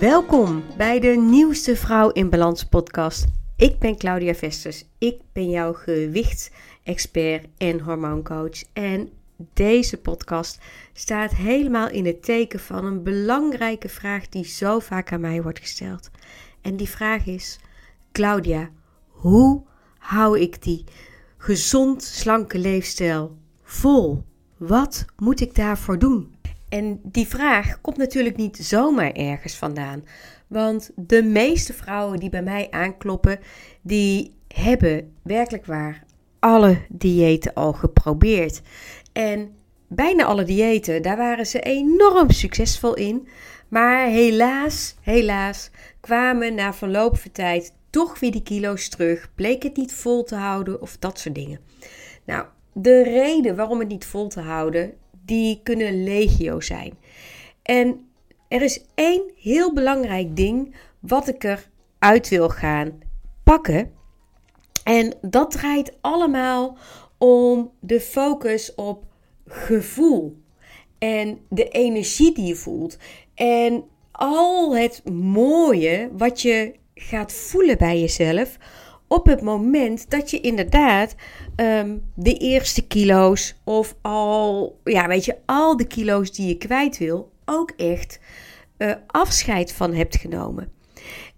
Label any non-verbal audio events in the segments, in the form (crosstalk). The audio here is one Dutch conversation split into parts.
Welkom bij de nieuwste Vrouw in Balans podcast. Ik ben Claudia Vesters. Ik ben jouw gewichtsexpert en hormooncoach. En deze podcast staat helemaal in het teken van een belangrijke vraag die zo vaak aan mij wordt gesteld. En die vraag is: Claudia, hoe hou ik die gezond slanke leefstijl vol? Wat moet ik daarvoor doen? En die vraag komt natuurlijk niet zomaar ergens vandaan. Want de meeste vrouwen die bij mij aankloppen, die hebben werkelijk waar alle diëten al geprobeerd. En bijna alle diëten, daar waren ze enorm succesvol in. Maar helaas, helaas, kwamen na verloop van tijd toch weer die kilo's terug. Bleek het niet vol te houden of dat soort dingen. Nou, de reden waarom het niet vol te houden, die kunnen legio zijn. En er is één heel belangrijk ding wat ik eruit wil gaan pakken. En dat draait allemaal om de focus op gevoel. En de energie die je voelt. En al het mooie wat je gaat voelen bij jezelf op het moment dat je inderdaad um, de eerste kilo's of al, ja, weet je, al de kilo's die je kwijt wil, ook echt uh, afscheid van hebt genomen.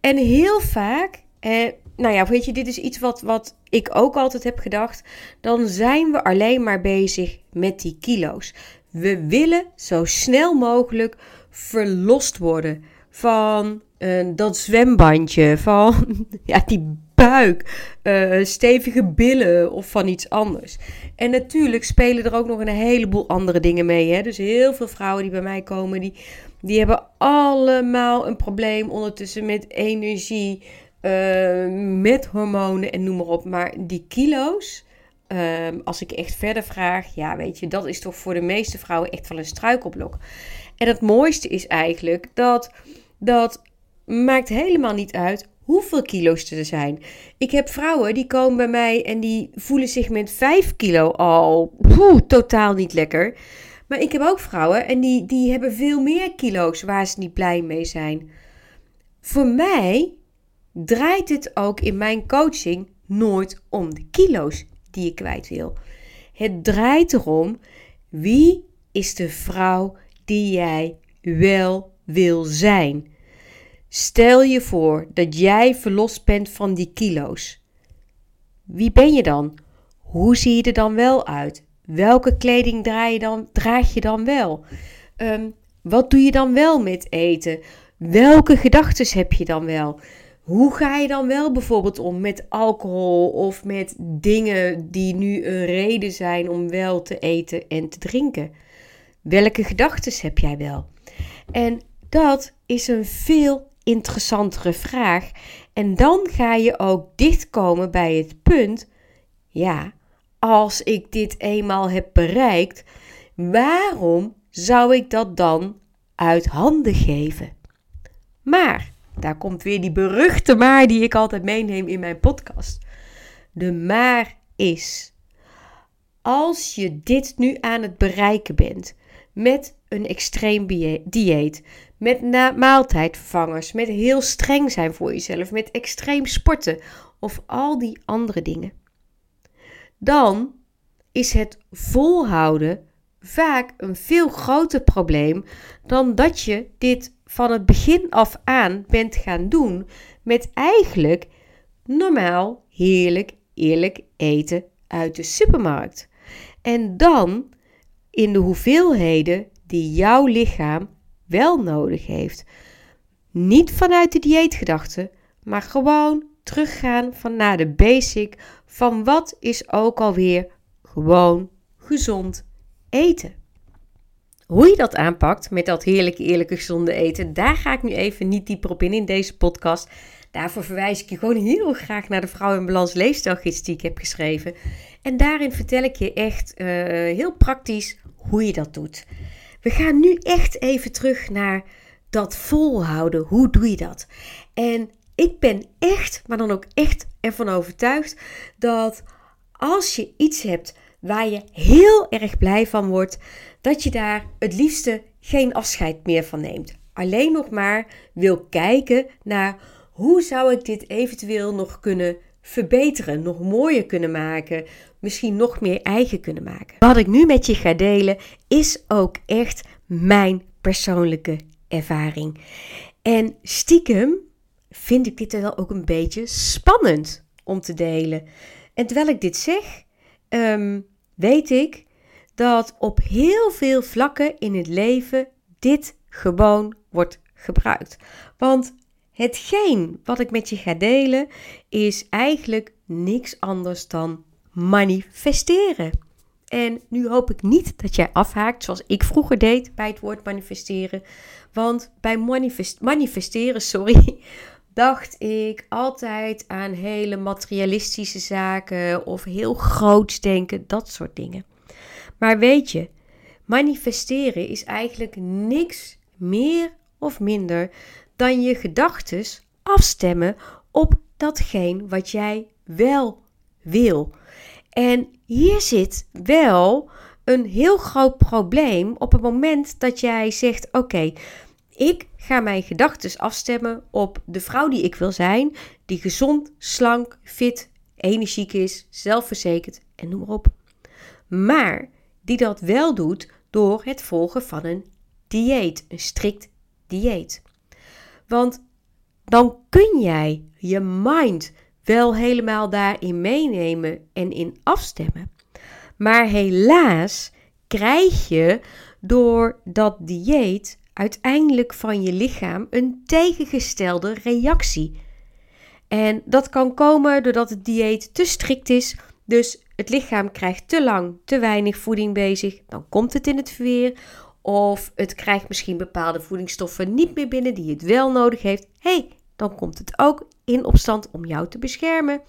En heel vaak, eh, nou ja, weet je, dit is iets wat, wat ik ook altijd heb gedacht, dan zijn we alleen maar bezig met die kilo's. We willen zo snel mogelijk verlost worden van uh, dat zwembandje, van (laughs) ja, die buik, uh, stevige billen of van iets anders. En natuurlijk spelen er ook nog een heleboel andere dingen mee. Hè? Dus heel veel vrouwen die bij mij komen, die, die hebben allemaal een probleem ondertussen met energie, uh, met hormonen en noem maar op. Maar die kilo's, uh, als ik echt verder vraag, ja weet je, dat is toch voor de meeste vrouwen echt wel een struikelblok. En het mooiste is eigenlijk dat dat maakt helemaal niet uit hoeveel kilo's er zijn. Ik heb vrouwen die komen bij mij en die voelen zich met 5 kilo al totaal niet lekker. Maar ik heb ook vrouwen en die, die hebben veel meer kilo's waar ze niet blij mee zijn. Voor mij draait het ook in mijn coaching nooit om de kilo's die je kwijt wil. Het draait erom wie is de vrouw die jij wel wil zijn. Stel je voor dat jij verlost bent van die kilo's. Wie ben je dan? Hoe zie je er dan wel uit? Welke kleding draag je dan, draag je dan wel? Um, wat doe je dan wel met eten? Welke gedachten heb je dan wel? Hoe ga je dan wel bijvoorbeeld om met alcohol of met dingen die nu een reden zijn om wel te eten en te drinken? Welke gedachten heb jij wel? En dat is een veel interessantere vraag. En dan ga je ook dichtkomen bij het punt: ja, als ik dit eenmaal heb bereikt, waarom zou ik dat dan uit handen geven? Maar, daar komt weer die beruchte maar die ik altijd meeneem in mijn podcast. De maar is: als je dit nu aan het bereiken bent met een extreem dieet, met maaltijdvervangers, met heel streng zijn voor jezelf, met extreem sporten of al die andere dingen. Dan is het volhouden vaak een veel groter probleem dan dat je dit van het begin af aan bent gaan doen met eigenlijk normaal, heerlijk, eerlijk eten uit de supermarkt. En dan in de hoeveelheden die jouw lichaam wel nodig heeft. Niet vanuit de dieetgedachte, maar gewoon teruggaan van naar de basic van wat is ook alweer gewoon gezond eten. Hoe je dat aanpakt met dat heerlijke, eerlijke, gezonde eten, daar ga ik nu even niet dieper op in in deze podcast. Daarvoor verwijs ik je gewoon heel graag naar de Vrouw in Balans leefstijlgids die ik heb geschreven. En daarin vertel ik je echt uh, heel praktisch hoe je dat doet. We gaan nu echt even terug naar dat volhouden. Hoe doe je dat? En ik ben echt, maar dan ook echt ervan overtuigd dat als je iets hebt waar je heel erg blij van wordt, dat je daar het liefste geen afscheid meer van neemt. alleen nog maar wil kijken naar hoe zou ik dit eventueel nog kunnen verbeteren, nog mooier kunnen maken, misschien nog meer eigen kunnen maken. Wat ik nu met je ga delen is ook echt mijn persoonlijke ervaring. En stiekem vind ik dit wel ook een beetje spannend om te delen. En terwijl ik dit zeg, ehm, weet ik dat op heel veel vlakken in het leven dit gewoon wordt gebruikt. Want hetgeen wat ik met je ga delen is eigenlijk niks anders dan manifesteren. En nu hoop ik niet dat jij afhaakt zoals ik vroeger deed bij het woord manifesteren. Want bij manifest manifesteren, (laughs) sorry, dacht ik altijd aan hele materialistische zaken of heel groots denken, dat soort dingen. Maar weet je, manifesteren is eigenlijk niks meer of minder dan je gedachten afstemmen op datgene wat jij wel wil. En hier zit wel een heel groot probleem op het moment dat jij zegt: Oké, ik ga mijn gedachten afstemmen op de vrouw die ik wil zijn, die gezond, slank, fit, energiek is, zelfverzekerd en noem maar op. Maar die dat wel doet door het volgen van een dieet, een strikt dieet. Want dan kun jij je mind wel helemaal daarin meenemen en in afstemmen. Maar helaas krijg je door dat dieet uiteindelijk van je lichaam een tegengestelde reactie. En dat kan komen doordat het dieet te strikt is. Dus het lichaam krijgt te lang te weinig voeding bezig. Dan komt het in het verweer. Of het krijgt misschien bepaalde voedingsstoffen niet meer binnen die het wel nodig heeft. hey, dan komt het ook in opstand om jou te beschermen.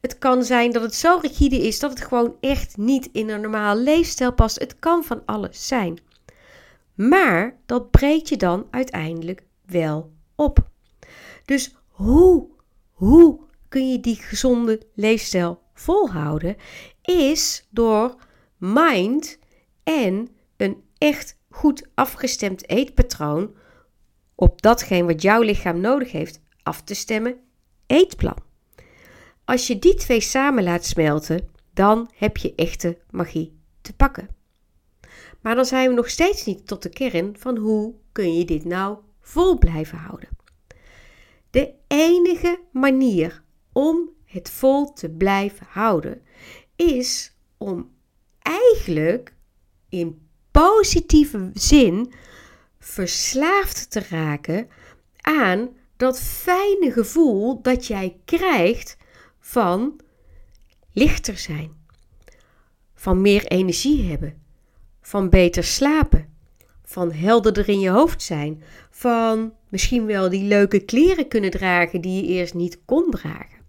Het kan zijn dat het zo rigide is dat het gewoon echt niet in een normale leefstijl past. Het kan van alles zijn. Maar dat breekt je dan uiteindelijk wel op. Dus hoe, hoe kun je die gezonde leefstijl volhouden? Is door mind en een echt goed afgestemd eetpatroon op datgene wat jouw lichaam nodig heeft af te stemmen eetplan. Als je die twee samen laat smelten, dan heb je echte magie te pakken. Maar dan zijn we nog steeds niet tot de kern van hoe kun je dit nou vol blijven houden. De enige manier om het vol te blijven houden is om eigenlijk in positieve zin verslaafd te raken aan dat fijne gevoel dat jij krijgt van lichter zijn, van meer energie hebben, van beter slapen, van helderder in je hoofd zijn, van misschien wel die leuke kleren kunnen dragen die je eerst niet kon dragen.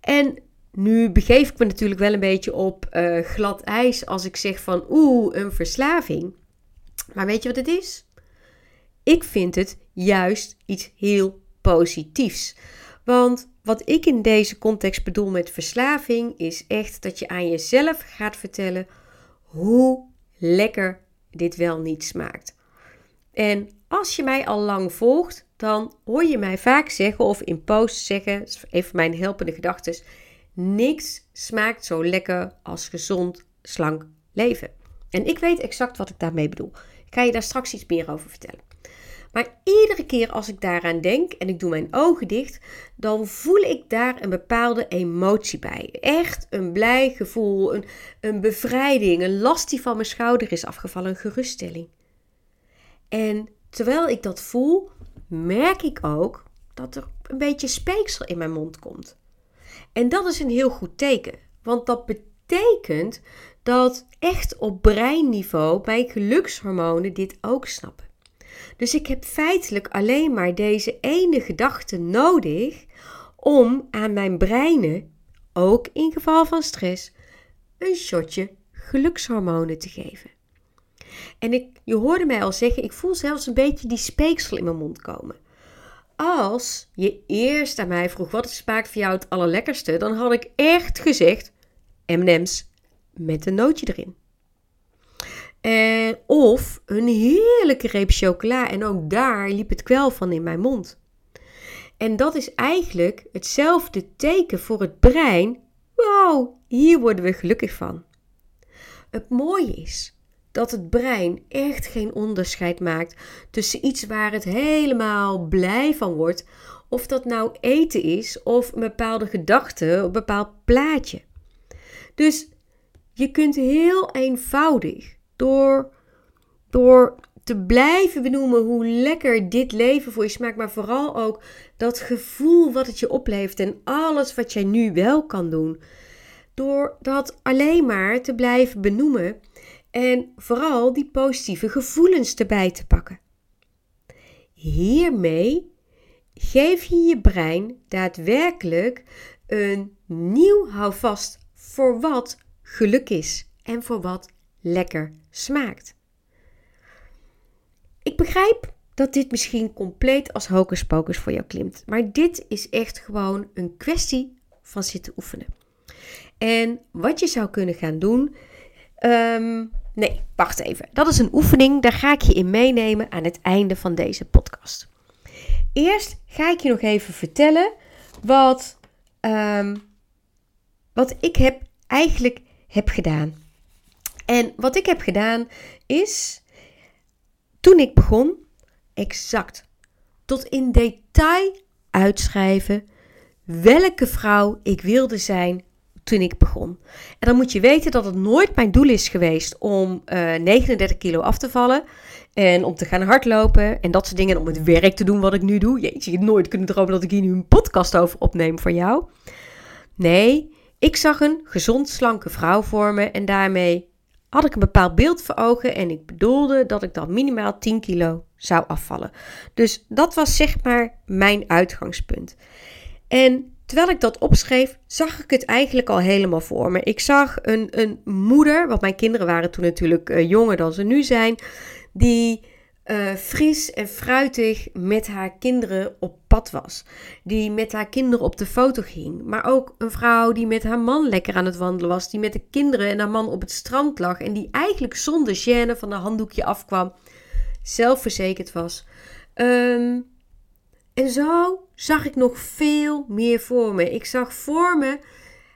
En nu begeef ik me natuurlijk wel een beetje op uh, glad ijs als ik zeg van oeh, een verslaving. Maar weet je wat het is? Ik vind het juist iets heel positiefs. Want wat ik in deze context bedoel met verslaving is echt dat je aan jezelf gaat vertellen hoe lekker dit wel niet smaakt. En als je mij al lang volgt, dan hoor je mij vaak zeggen of in posts zeggen, even mijn helpende gedachten, niks smaakt zo lekker als gezond, slank leven. En ik weet exact wat ik daarmee bedoel. Ik ga je daar straks iets meer over vertellen. Maar iedere keer als ik daaraan denk en ik doe mijn ogen dicht, dan voel ik daar een bepaalde emotie bij. Echt een blij gevoel, een, een bevrijding, een last die van mijn schouder is afgevallen, een geruststelling. En terwijl ik dat voel, merk ik ook dat er een beetje speeksel in mijn mond komt. En dat is een heel goed teken, want dat betekent dat echt op breinniveau mijn gelukshormonen dit ook snappen. Dus ik heb feitelijk alleen maar deze ene gedachte nodig om aan mijn breinen, ook in geval van stress, een shotje gelukshormonen te geven. En ik, je hoorde mij al zeggen, ik voel zelfs een beetje die speeksel in mijn mond komen. Als je eerst aan mij vroeg wat smaakt voor jou het allerlekkerste, dan had ik echt gezegd M&M's met een nootje erin. Eh, of een heerlijke reep chocola. En ook daar liep het kwel van in mijn mond. En dat is eigenlijk hetzelfde teken voor het brein. Wauw, hier worden we gelukkig van. Het mooie is dat het brein echt geen onderscheid maakt tussen iets waar het helemaal blij van wordt, of dat nou eten is of een bepaalde gedachte, een bepaald plaatje. Dus je kunt heel eenvoudig door, door te blijven benoemen hoe lekker dit leven voor je smaakt, maar vooral ook dat gevoel wat het je oplevert en alles wat jij nu wel kan doen. Door dat alleen maar te blijven benoemen en vooral die positieve gevoelens erbij te pakken. Hiermee geef je je brein daadwerkelijk een nieuw houvast voor wat geluk is en voor wat lekker smaakt. Ik begrijp dat dit misschien compleet als hocus pocus voor jou klimt, maar dit is echt gewoon een kwestie van zitten oefenen. En wat je zou kunnen gaan doen. Ehm, nee, wacht even. Dat is een oefening. Daar ga ik je in meenemen aan het einde van deze podcast. Eerst ga ik je nog even vertellen wat, ehm, wat ik heb eigenlijk heb gedaan. En wat ik heb gedaan is, toen ik begon, exact tot in detail uitschrijven welke vrouw ik wilde zijn toen ik begon. En dan moet je weten dat het nooit mijn doel is geweest om uh, eh, 39 kilo af te vallen. En om te gaan hardlopen en dat soort dingen. En om het werk te doen wat ik nu doe. Jeetje, je nooit kunnen dromen dat ik hier nu een podcast over opneem voor jou. Nee, ik zag een gezond slanke vrouw voor me. En daarmee had ik een bepaald beeld voor ogen. En ik bedoelde dat ik dan minimaal 10 kilo zou afvallen. Dus dat was zeg maar mijn uitgangspunt. En Terwijl ik dat opschreef, zag ik het eigenlijk al helemaal voor me. Ik zag een, een moeder, want mijn kinderen waren toen natuurlijk uh, jonger dan ze nu zijn, die uh, fris en fruitig met haar kinderen op pad was. Die met haar kinderen op de foto ging. Maar ook een vrouw die met haar man lekker aan het wandelen was. Die met de kinderen en haar man op het strand lag. En die eigenlijk zonder gêne van haar handdoekje afkwam. Zelfverzekerd was. Um, en zo zag ik nog veel meer voor me. Ik zag voor me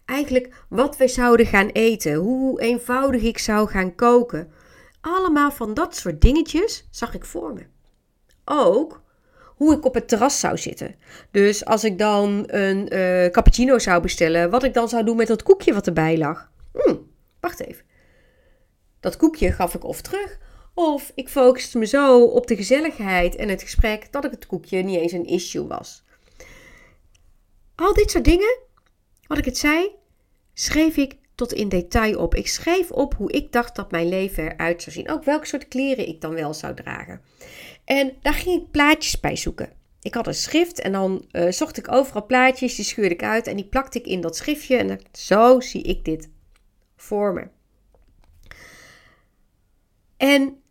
eigenlijk wat we zouden gaan eten, hoe eenvoudig ik zou gaan koken. Allemaal van dat soort dingetjes zag ik voor me. Ook hoe ik op het terras zou zitten. Dus als ik dan een uh, cappuccino zou bestellen, wat ik dan zou doen met dat koekje wat erbij lag. Hm, wacht even. Dat koekje gaf ik of terug of ik focuste me zo op de gezelligheid en het gesprek dat ik het koekje niet eens een issue was. Al dit soort dingen, wat ik het zei, schreef ik tot in detail op. Ik schreef op hoe ik dacht dat mijn leven eruit zou zien. Ook welke soort kleren ik dan wel zou dragen. En daar ging ik plaatjes bij zoeken. Ik had een schrift en dan uh, zocht ik overal plaatjes, die scheurde ik uit en die plakte ik in dat schriftje. En zo zie ik dit voor me. En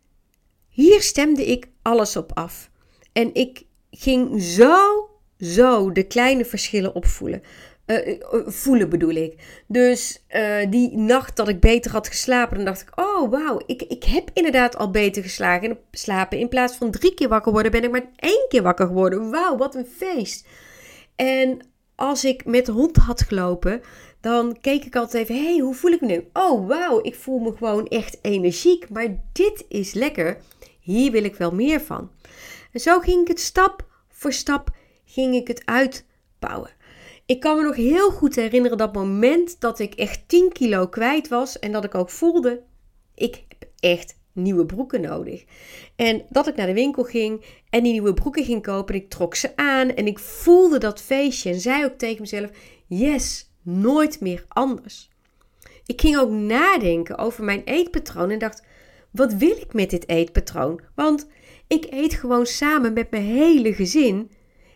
hier stemde ik alles op af. En ik ging zo, zo de kleine verschillen opvoelen. Uh, voelen bedoel ik. Dus uh, die nacht dat ik beter had geslapen, dan dacht ik: Oh wauw, ik, ik heb inderdaad al beter geslagen, slapen. In plaats van drie keer wakker worden, ben ik maar één keer wakker geworden. Wauw, wat een feest. En als ik met de hond had gelopen, dan keek ik altijd even: hey, hoe voel ik me nu? Oh wauw, ik voel me gewoon echt energiek. Maar dit is lekker. Hier wil ik wel meer van. En zo ging ik het stap voor stap ging ik het uitbouwen. Ik kan me nog heel goed herinneren dat moment dat ik echt 10 kilo kwijt was en dat ik ook voelde, ik heb echt nieuwe broeken nodig. En dat ik naar de winkel ging en die nieuwe broeken ging kopen. ik trok ze aan en ik voelde dat feestje en zei ook tegen mezelf: Yes, nooit meer anders. Ik ging ook nadenken over mijn eetpatroon en dacht: wat wil ik met dit eetpatroon? Want ik eet gewoon samen met mijn hele gezin.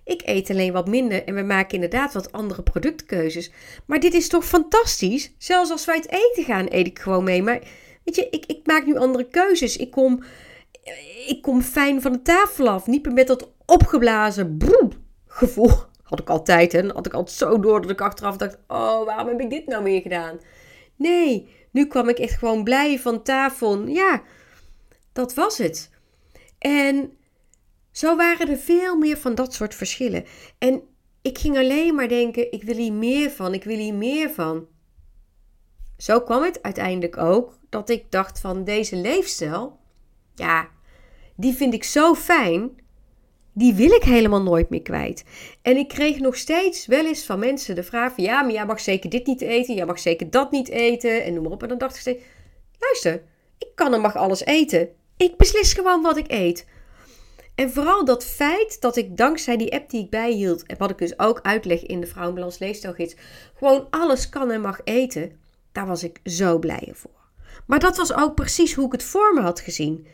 Ik eet alleen wat minder en we maken inderdaad wat andere productkeuzes. Maar dit is toch fantastisch? Zelfs als wij het eten gaan, eet ik gewoon mee. Maar weet je, ik, ik maak nu andere keuzes. Ik kom, ik kom fijn van de tafel af. Niet meer met dat opgeblazen broem gevoel. Had ik altijd, hè? Had ik altijd zo door dat ik achteraf dacht: oh, waarom heb ik dit nou weer gedaan? Nee, nu kwam ik echt gewoon blij van tafel. Ja, dat was het. En zo waren er veel meer van dat soort verschillen. En ik ging alleen maar denken: ik wil hier meer van, ik wil hier meer van. Zo kwam het uiteindelijk ook dat ik dacht van deze leefstijl, ja, die vind ik zo fijn, die wil ik helemaal nooit meer kwijt. En ik kreeg nog steeds wel eens van mensen de vraag van ja, maar jij mag zeker dit niet eten, jij mag zeker dat niet eten en noem maar op. En dan dacht ik steeds, luister, ik kan en mag alles eten. Ik beslis gewoon wat ik eet. En vooral dat feit dat ik dankzij die app die ik bijhield, en wat ik dus ook uitleg in de Vrouwenbalans Leefstijlgids, gewoon alles kan en mag eten, daar was ik zo blij voor. Maar dat was ook precies hoe ik het voor me had gezien.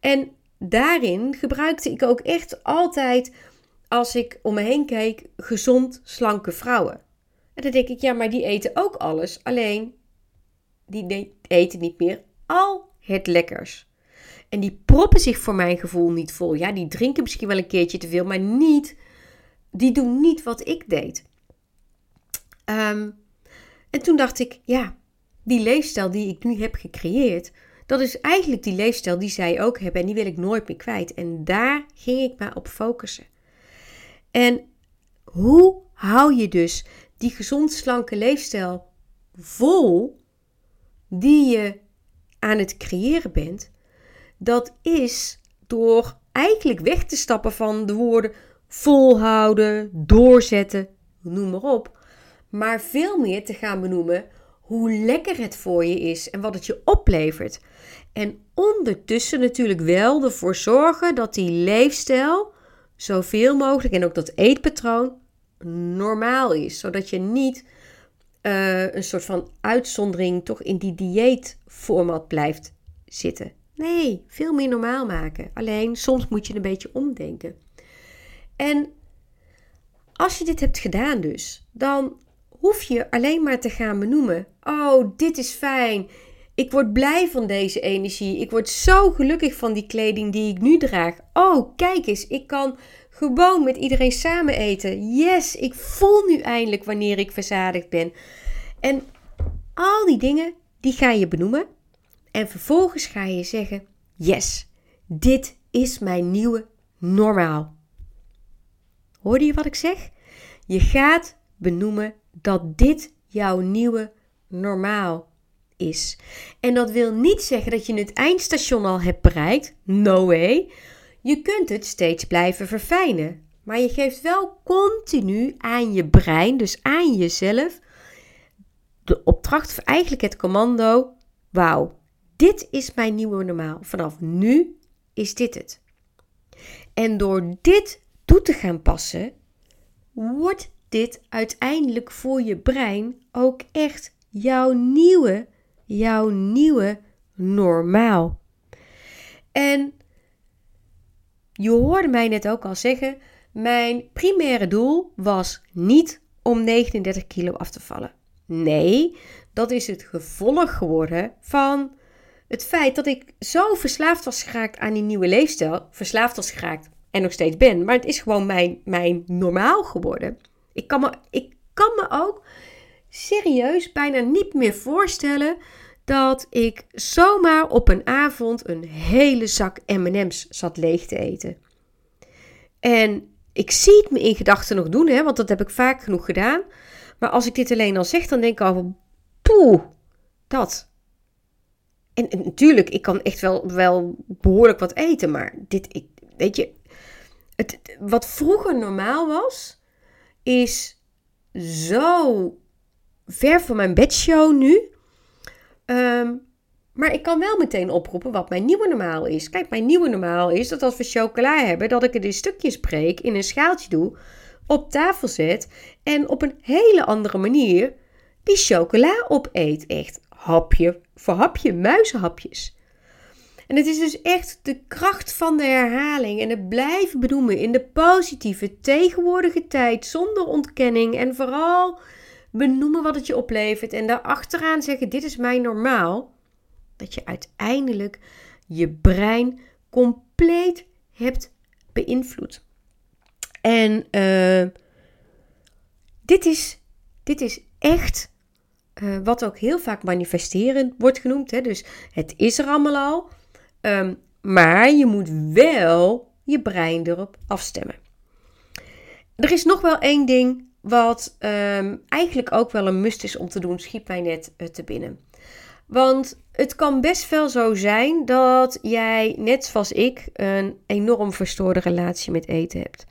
En daarin gebruikte ik ook echt altijd, als ik om me heen keek, gezond, slanke vrouwen. En dan denk ik, ja, maar die eten ook alles. Alleen, die eten niet meer al het lekkers. En die proppen zich voor mijn gevoel niet vol. Ja, die drinken misschien wel een keertje te veel, maar niet. Die doen niet wat ik deed. Ehm, en toen dacht ik, ja, die leefstijl die ik nu heb gecreëerd, dat is eigenlijk die leefstijl die zij ook hebben en die wil ik nooit meer kwijt. En daar ging ik me op focussen. En hoe hou je dus die gezond slanke leefstijl vol die je aan het creëren bent? Dat is door eigenlijk weg te stappen van de woorden volhouden, doorzetten, noem maar op. Maar veel meer te gaan benoemen hoe lekker het voor je is en wat het je oplevert. En ondertussen natuurlijk wel ervoor zorgen dat die leefstijl zoveel mogelijk en ook dat eetpatroon normaal is. Zodat je niet uh, een soort van uitzondering toch in die dieetformat blijft zitten. Nee, veel meer normaal maken. Alleen soms moet je een beetje omdenken. En als je dit hebt gedaan dus, dan hoef je alleen maar te gaan benoemen. Oh, dit is fijn. Ik word blij van deze energie. Ik word zo gelukkig van die kleding die ik nu draag. Oh, kijk eens, ik kan gewoon met iedereen samen eten. Yes, ik voel nu eindelijk wanneer ik verzadigd ben. En al die dingen, die ga je benoemen. En vervolgens ga je zeggen: Yes, dit is mijn nieuwe normaal. Hoorde je wat ik zeg? Je gaat benoemen dat dit jouw nieuwe normaal is. En dat wil niet zeggen dat je het eindstation al hebt bereikt. No way. Je kunt het steeds blijven verfijnen. Maar je geeft wel continu aan je brein, dus aan jezelf, de opdracht, eigenlijk het commando: Wauw, dit is mijn nieuwe normaal. Vanaf nu is dit het. En door dit toe te gaan passen, wordt dit uiteindelijk voor je brein ook echt jouw nieuwe, jouw nieuwe normaal. En je hoorde mij net ook al zeggen, mijn primaire doel was niet om 39 kilo af te vallen. Nee, dat is het gevolg geworden van het feit dat ik zo verslaafd was geraakt aan die nieuwe leefstijl. Verslaafd was geraakt en nog steeds ben. Maar het is gewoon mijn, mijn normaal geworden. Ik kan, me, ik kan me ook serieus bijna niet meer voorstellen dat ik zomaar op een avond een hele zak MM's zat leeg te eten. En ik zie het me in gedachten nog doen, hè, want dat heb ik vaak genoeg gedaan. Maar als ik dit alleen al zeg, dan denk ik al: poeh, dat. En, natuurlijk, ik kan echt wel, wel behoorlijk wat eten, maar dit, ik, weet je, het, wat vroeger normaal was, is zo ver van mijn bedshow nu. Ehm, maar ik kan wel meteen oproepen wat mijn nieuwe normaal is. Kijk, mijn nieuwe normaal is dat als we chocola hebben, dat ik het in stukjes breek, in een schaaltje doe, op tafel zet en op een hele andere manier die chocola opeet. Echt hapje voor hapje, muizenhapjes. En het is dus echt de kracht van de herhaling en het blijven benoemen in de positieve tegenwoordige tijd zonder ontkenning en vooral benoemen wat het je oplevert en daarachteraan zeggen dit is mijn normaal, dat je uiteindelijk je brein compleet hebt beïnvloed. En uh, dit, is, dit is echt uh, wat ook heel vaak manifesteren wordt genoemd. Hè? Dus het is er allemaal al. Um, Maar je moet wel je brein erop afstemmen. Er is nog wel één ding wat ehm, eigenlijk ook wel een must is om te doen, schiet mij net uh, te binnen. Want het kan best wel zo zijn dat jij, net zoals ik, een enorm verstoorde relatie met eten hebt.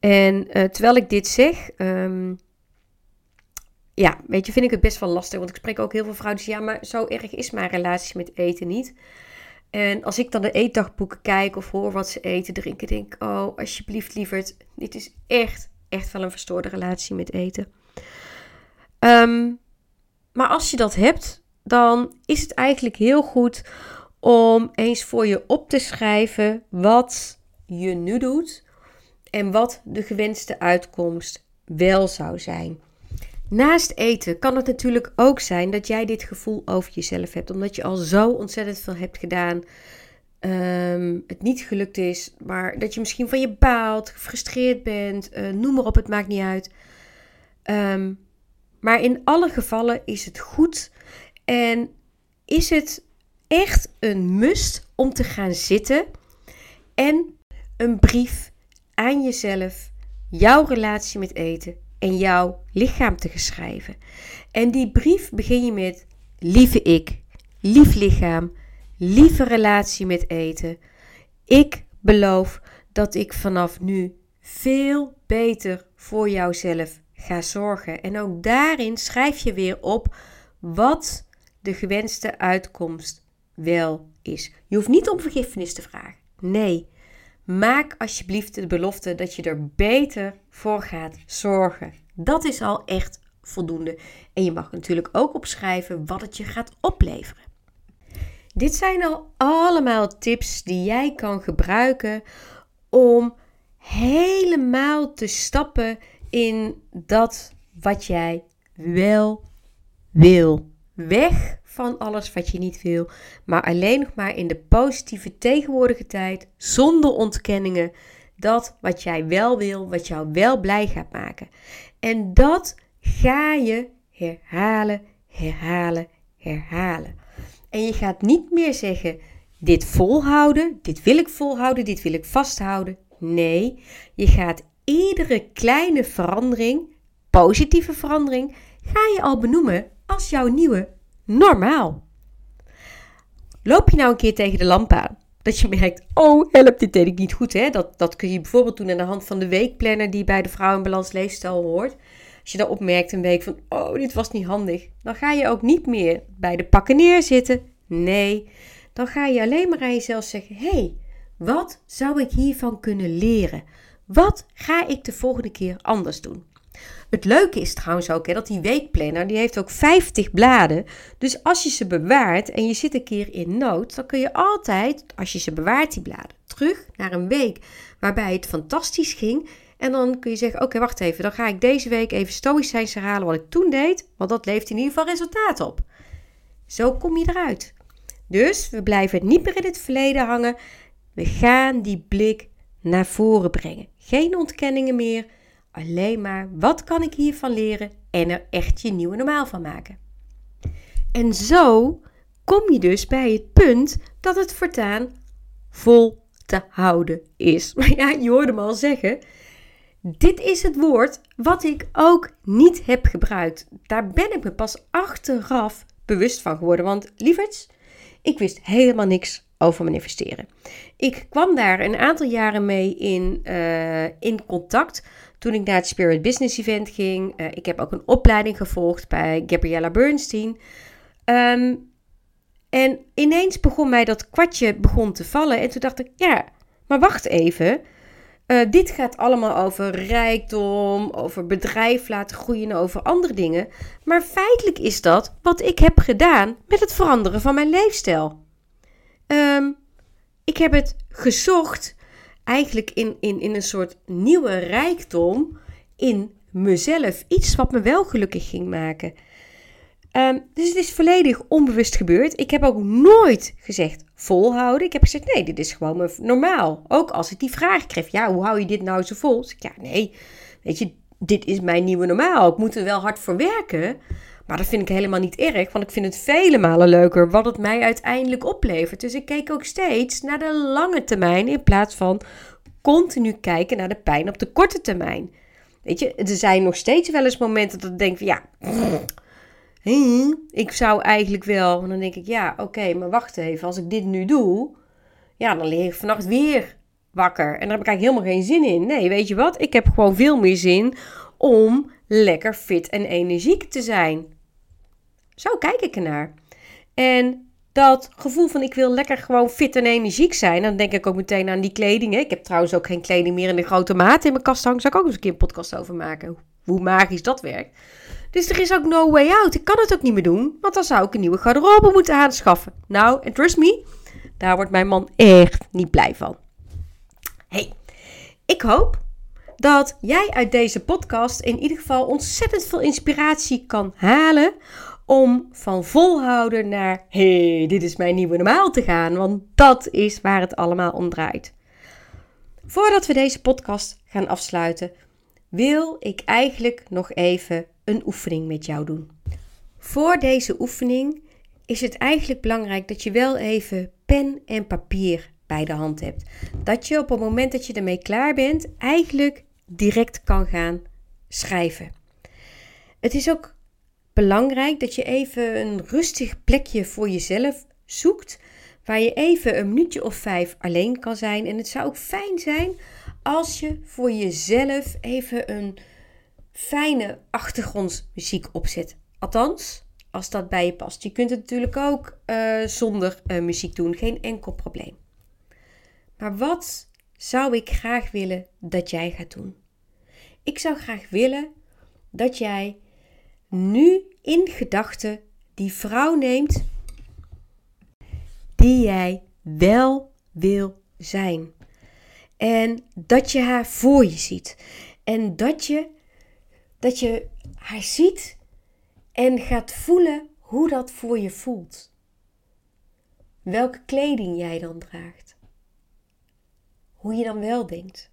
En uh, terwijl ik dit zeg, um, ja, weet je, vind ik het best wel lastig. Want ik spreek ook heel veel vrouwen die zeggen, ja, maar zo erg is mijn relatie met eten niet. En als ik dan de eetdagboeken kijk of hoor wat ze eten, drinken, denk ik, oh, alsjeblieft lieverd, dit is echt, echt wel een verstoorde relatie met eten. Um, maar als je dat hebt, dan is het eigenlijk heel goed om eens voor je op te schrijven wat je nu doet en wat de gewenste uitkomst wel zou zijn. Naast eten kan het natuurlijk ook zijn dat jij dit gevoel over jezelf hebt, omdat je al zo ontzettend veel hebt gedaan. Um, het niet gelukt is, maar dat je misschien van je baalt, gefrustreerd bent, uh, noem maar op, het maakt niet uit. Um, maar in alle gevallen is het goed en is het echt een must om te gaan zitten en een brief aan jezelf, jouw relatie met eten en jouw lichaam te schrijven. En die brief begin je met: Lieve ik, lief lichaam, lieve relatie met eten. Ik beloof dat ik vanaf nu veel beter voor jouzelf ga zorgen. En ook daarin schrijf je weer op wat de gewenste uitkomst wel is. Je hoeft niet om vergiffenis te vragen. Nee, maak alsjeblieft de belofte dat je er beter voor gaat zorgen. Dat is al echt voldoende. En je mag natuurlijk ook opschrijven wat het je gaat opleveren. Dit zijn al allemaal tips die jij kan gebruiken om helemaal te stappen in dat wat jij wel wil. Weg van alles wat je niet wil, maar alleen nog maar in de positieve tegenwoordige tijd, zonder ontkenningen, dat wat jij wel wil, wat jou wel blij gaat maken. En dat ga je herhalen, herhalen, herhalen. En je gaat niet meer zeggen: dit volhouden, dit wil ik volhouden, dit wil ik vasthouden. Nee, je gaat iedere kleine verandering, positieve verandering, ga je al benoemen als jouw nieuwe normaal. Loop je nou een keer tegen de lamp aan? Dat je merkt, oh help, dit deed ik niet goed. Hè? Dat, dat kun je bijvoorbeeld doen aan de hand van de weekplanner die bij de Vrouwenbalans Leefstijl hoort. Als je dan opmerkt een week van, oh dit was niet handig. Dan ga je ook niet meer bij de pakken neerzitten. Nee, dan ga je alleen maar aan jezelf zeggen, hey, wat zou ik hiervan kunnen leren? Wat ga ik de volgende keer anders doen? Het leuke is trouwens ook hè, dat die weekplanner, die heeft ook 50 bladen. Dus als je ze bewaart en je zit een keer in nood, dan kun je altijd, als je ze bewaart, die bladen, terug naar een week waarbij het fantastisch ging. En dan kun je zeggen, oké, wacht even, dan ga ik deze week even stoïcijns herhalen wat ik toen deed, want dat levert in ieder geval resultaat op. Zo kom je eruit. Dus we blijven niet meer in het verleden hangen. We gaan die blik naar voren brengen. Geen ontkenningen meer Alleen maar wat kan ik hiervan leren en er echt je nieuwe normaal van maken. En zo kom je dus bij het punt dat het voortaan vol te houden is. (laughs) Maar ja, je hoorde me al zeggen. Dit is het woord wat ik ook niet heb gebruikt. Daar ben ik me pas achteraf bewust van geworden. Want lieverds, ik wist helemaal niks over manifesteren. Ik kwam daar een aantal jaren mee in, uh, in contact toen ik naar het Spirit Business Event ging. Uh, ik heb ook een opleiding gevolgd bij Gabriella Bernstein. Um, en ineens begon mij dat kwartje begon te vallen. En toen dacht ik, ja, maar wacht even. Uh, dit gaat allemaal over rijkdom, over bedrijf laten groeien, over andere dingen. Maar feitelijk is dat wat ik heb gedaan met het veranderen van mijn leefstijl. Um, ik heb het gezocht eigenlijk in, in, in een soort nieuwe rijkdom in mezelf. Iets wat me wel gelukkig ging maken. Um, dus het is volledig onbewust gebeurd. Ik heb ook nooit gezegd volhouden. Ik heb gezegd nee, dit is gewoon normaal. Ook als ik die vraag kreeg, ja, hoe hou je dit nou zo vol? Dus ik, ja, nee, weet je, dit is mijn nieuwe normaal. Ik moet er wel hard voor werken. Maar dat vind ik helemaal niet erg, want ik vind het vele malen leuker wat het mij uiteindelijk oplevert. Dus ik keek ook steeds naar de lange termijn in plaats van continu kijken naar de pijn op de korte termijn. Weet je, er zijn nog steeds wel eens momenten dat ik denk van ja, (sniffs) ik zou eigenlijk wel. En dan denk ik ja, oké, maar wacht even, als ik dit nu doe, ja, dan lig ik vannacht weer wakker. En daar heb ik eigenlijk helemaal geen zin in. Nee, weet je wat? Ik heb gewoon veel meer zin om lekker fit en energiek te zijn. Zo kijk ik ernaar. En dat gevoel van ik wil lekker gewoon fit en energiek zijn. Dan denk ik ook meteen aan die kleding. Ik heb trouwens ook geen kleding meer in de grote maat in mijn kast hangen. Zou ik ook eens een keer een podcast over maken. Hoe magisch dat werkt. Dus er is ook no way out. Ik kan het ook niet meer doen. Want dan zou ik een nieuwe garderobe moeten aanschaffen. Nou, en trust me, daar wordt mijn man echt niet blij van. Hey, ik hoop dat jij uit deze podcast in ieder geval ontzettend veel inspiratie kan halen om van volhouden naar hey, dit is mijn nieuwe normaal te gaan, want dat is waar het allemaal om draait. Voordat we deze podcast gaan afsluiten, wil ik eigenlijk nog even een oefening met jou doen. Voor deze oefening is het eigenlijk belangrijk dat je wel even pen en papier bij de hand hebt. Dat je op het moment dat je ermee klaar bent, eigenlijk direct kan gaan schrijven. Het is ook belangrijk dat je even een rustig plekje voor jezelf zoekt. Waar je even een minuutje of vijf alleen kan zijn. En het zou ook fijn zijn als je voor jezelf even een fijne achtergrondmuziek opzet. Althans, als dat bij je past. Je kunt het natuurlijk ook uh, zonder uh, muziek doen, geen enkel probleem. Maar wat zou ik graag willen dat jij gaat doen? Ik zou graag willen dat jij nu in gedachten die vrouw neemt die jij wel wil zijn. En dat je haar voor je ziet. En dat je, dat je haar ziet en gaat voelen hoe dat voor je voelt. Welke kleding jij dan draagt. Hoe je dan wel denkt.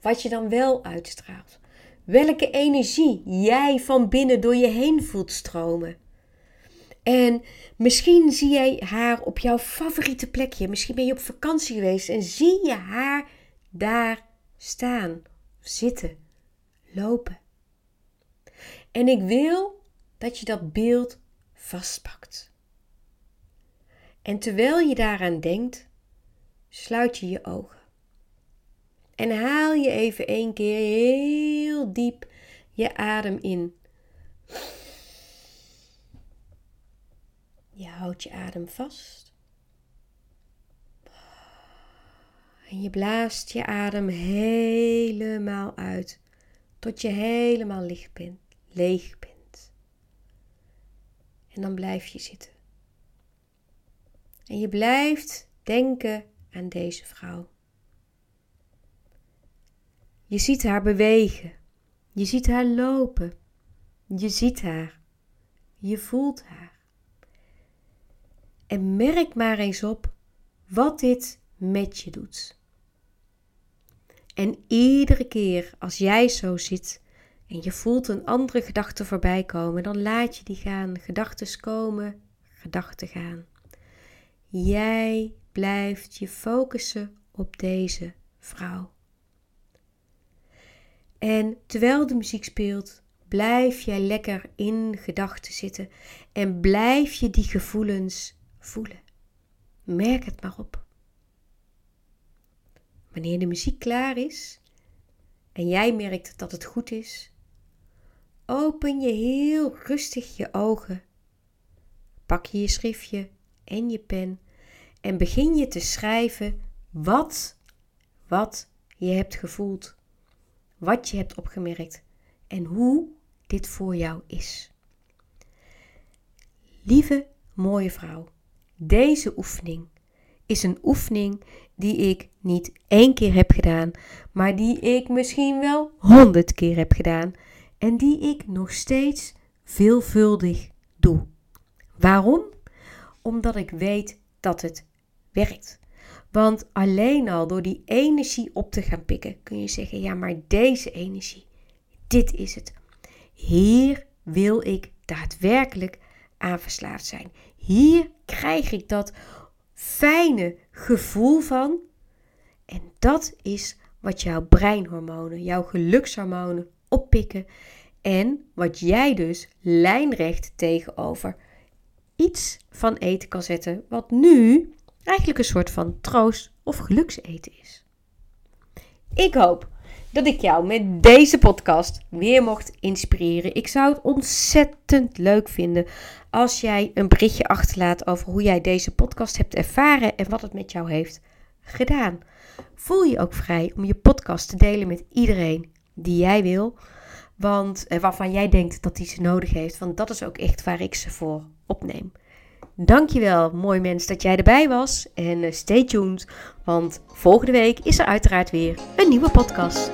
Wat je dan wel uitstraalt. Welke energie jij van binnen door je heen voelt stromen. En misschien zie jij haar op jouw favoriete plekje. Misschien ben je op vakantie geweest en zie je haar daar staan, zitten, lopen. En ik wil dat je dat beeld vastpakt. En terwijl je daaraan denkt, sluit je je ogen. En haal je even één keer heel diep je adem in. Je houdt je adem vast. En je blaast je adem helemaal uit. Tot je helemaal licht bent, leeg bent. En dan blijf je zitten. En je blijft denken aan deze vrouw. Je ziet haar bewegen. Je ziet haar lopen. Je ziet haar. Je voelt haar. En merk maar eens op wat dit met je doet. En iedere keer als jij zo zit en je voelt een andere gedachte voorbij komen, dan laat je die gaan. Gedachten komen, gedachten gaan. Jij blijft je focussen op deze vrouw. En terwijl de muziek speelt, blijf jij lekker in gedachten zitten en blijf je die gevoelens voelen. Merk het maar op. Wanneer de muziek klaar is en jij merkt dat het goed is, open je heel rustig je ogen. Pak je je schriftje en je pen en begin je te schrijven wat, wat je hebt gevoeld wat je hebt opgemerkt en hoe dit voor jou is. Lieve mooie vrouw, deze oefening is een oefening die ik niet één keer heb gedaan, maar die ik misschien wel honderd keer heb gedaan en die ik nog steeds veelvuldig doe. Waarom? Omdat ik weet dat het werkt. Want alleen al door die energie op te gaan pikken, kun je zeggen: ja, maar deze energie, dit is het. Hier wil ik daadwerkelijk aan verslaafd zijn. Hier krijg ik dat fijne gevoel van. En dat is wat jouw breinhormonen, jouw gelukshormonen oppikken. En wat jij dus lijnrecht tegenover iets van eten kan zetten, wat nu eigenlijk een soort van troost of gelukseten is. Ik hoop dat ik jou met deze podcast weer mocht inspireren. Ik zou het ontzettend leuk vinden als jij een berichtje achterlaat over hoe jij deze podcast hebt ervaren en wat het met jou heeft gedaan. Voel je ook vrij om je podcast te delen met iedereen die jij wil, want eh, waarvan jij denkt dat die ze nodig heeft, want dat is ook echt waar ik ze voor opneem. Dankjewel, mooi mens, dat jij erbij was. En eh, stay tuned, want volgende week is er uiteraard weer een nieuwe podcast.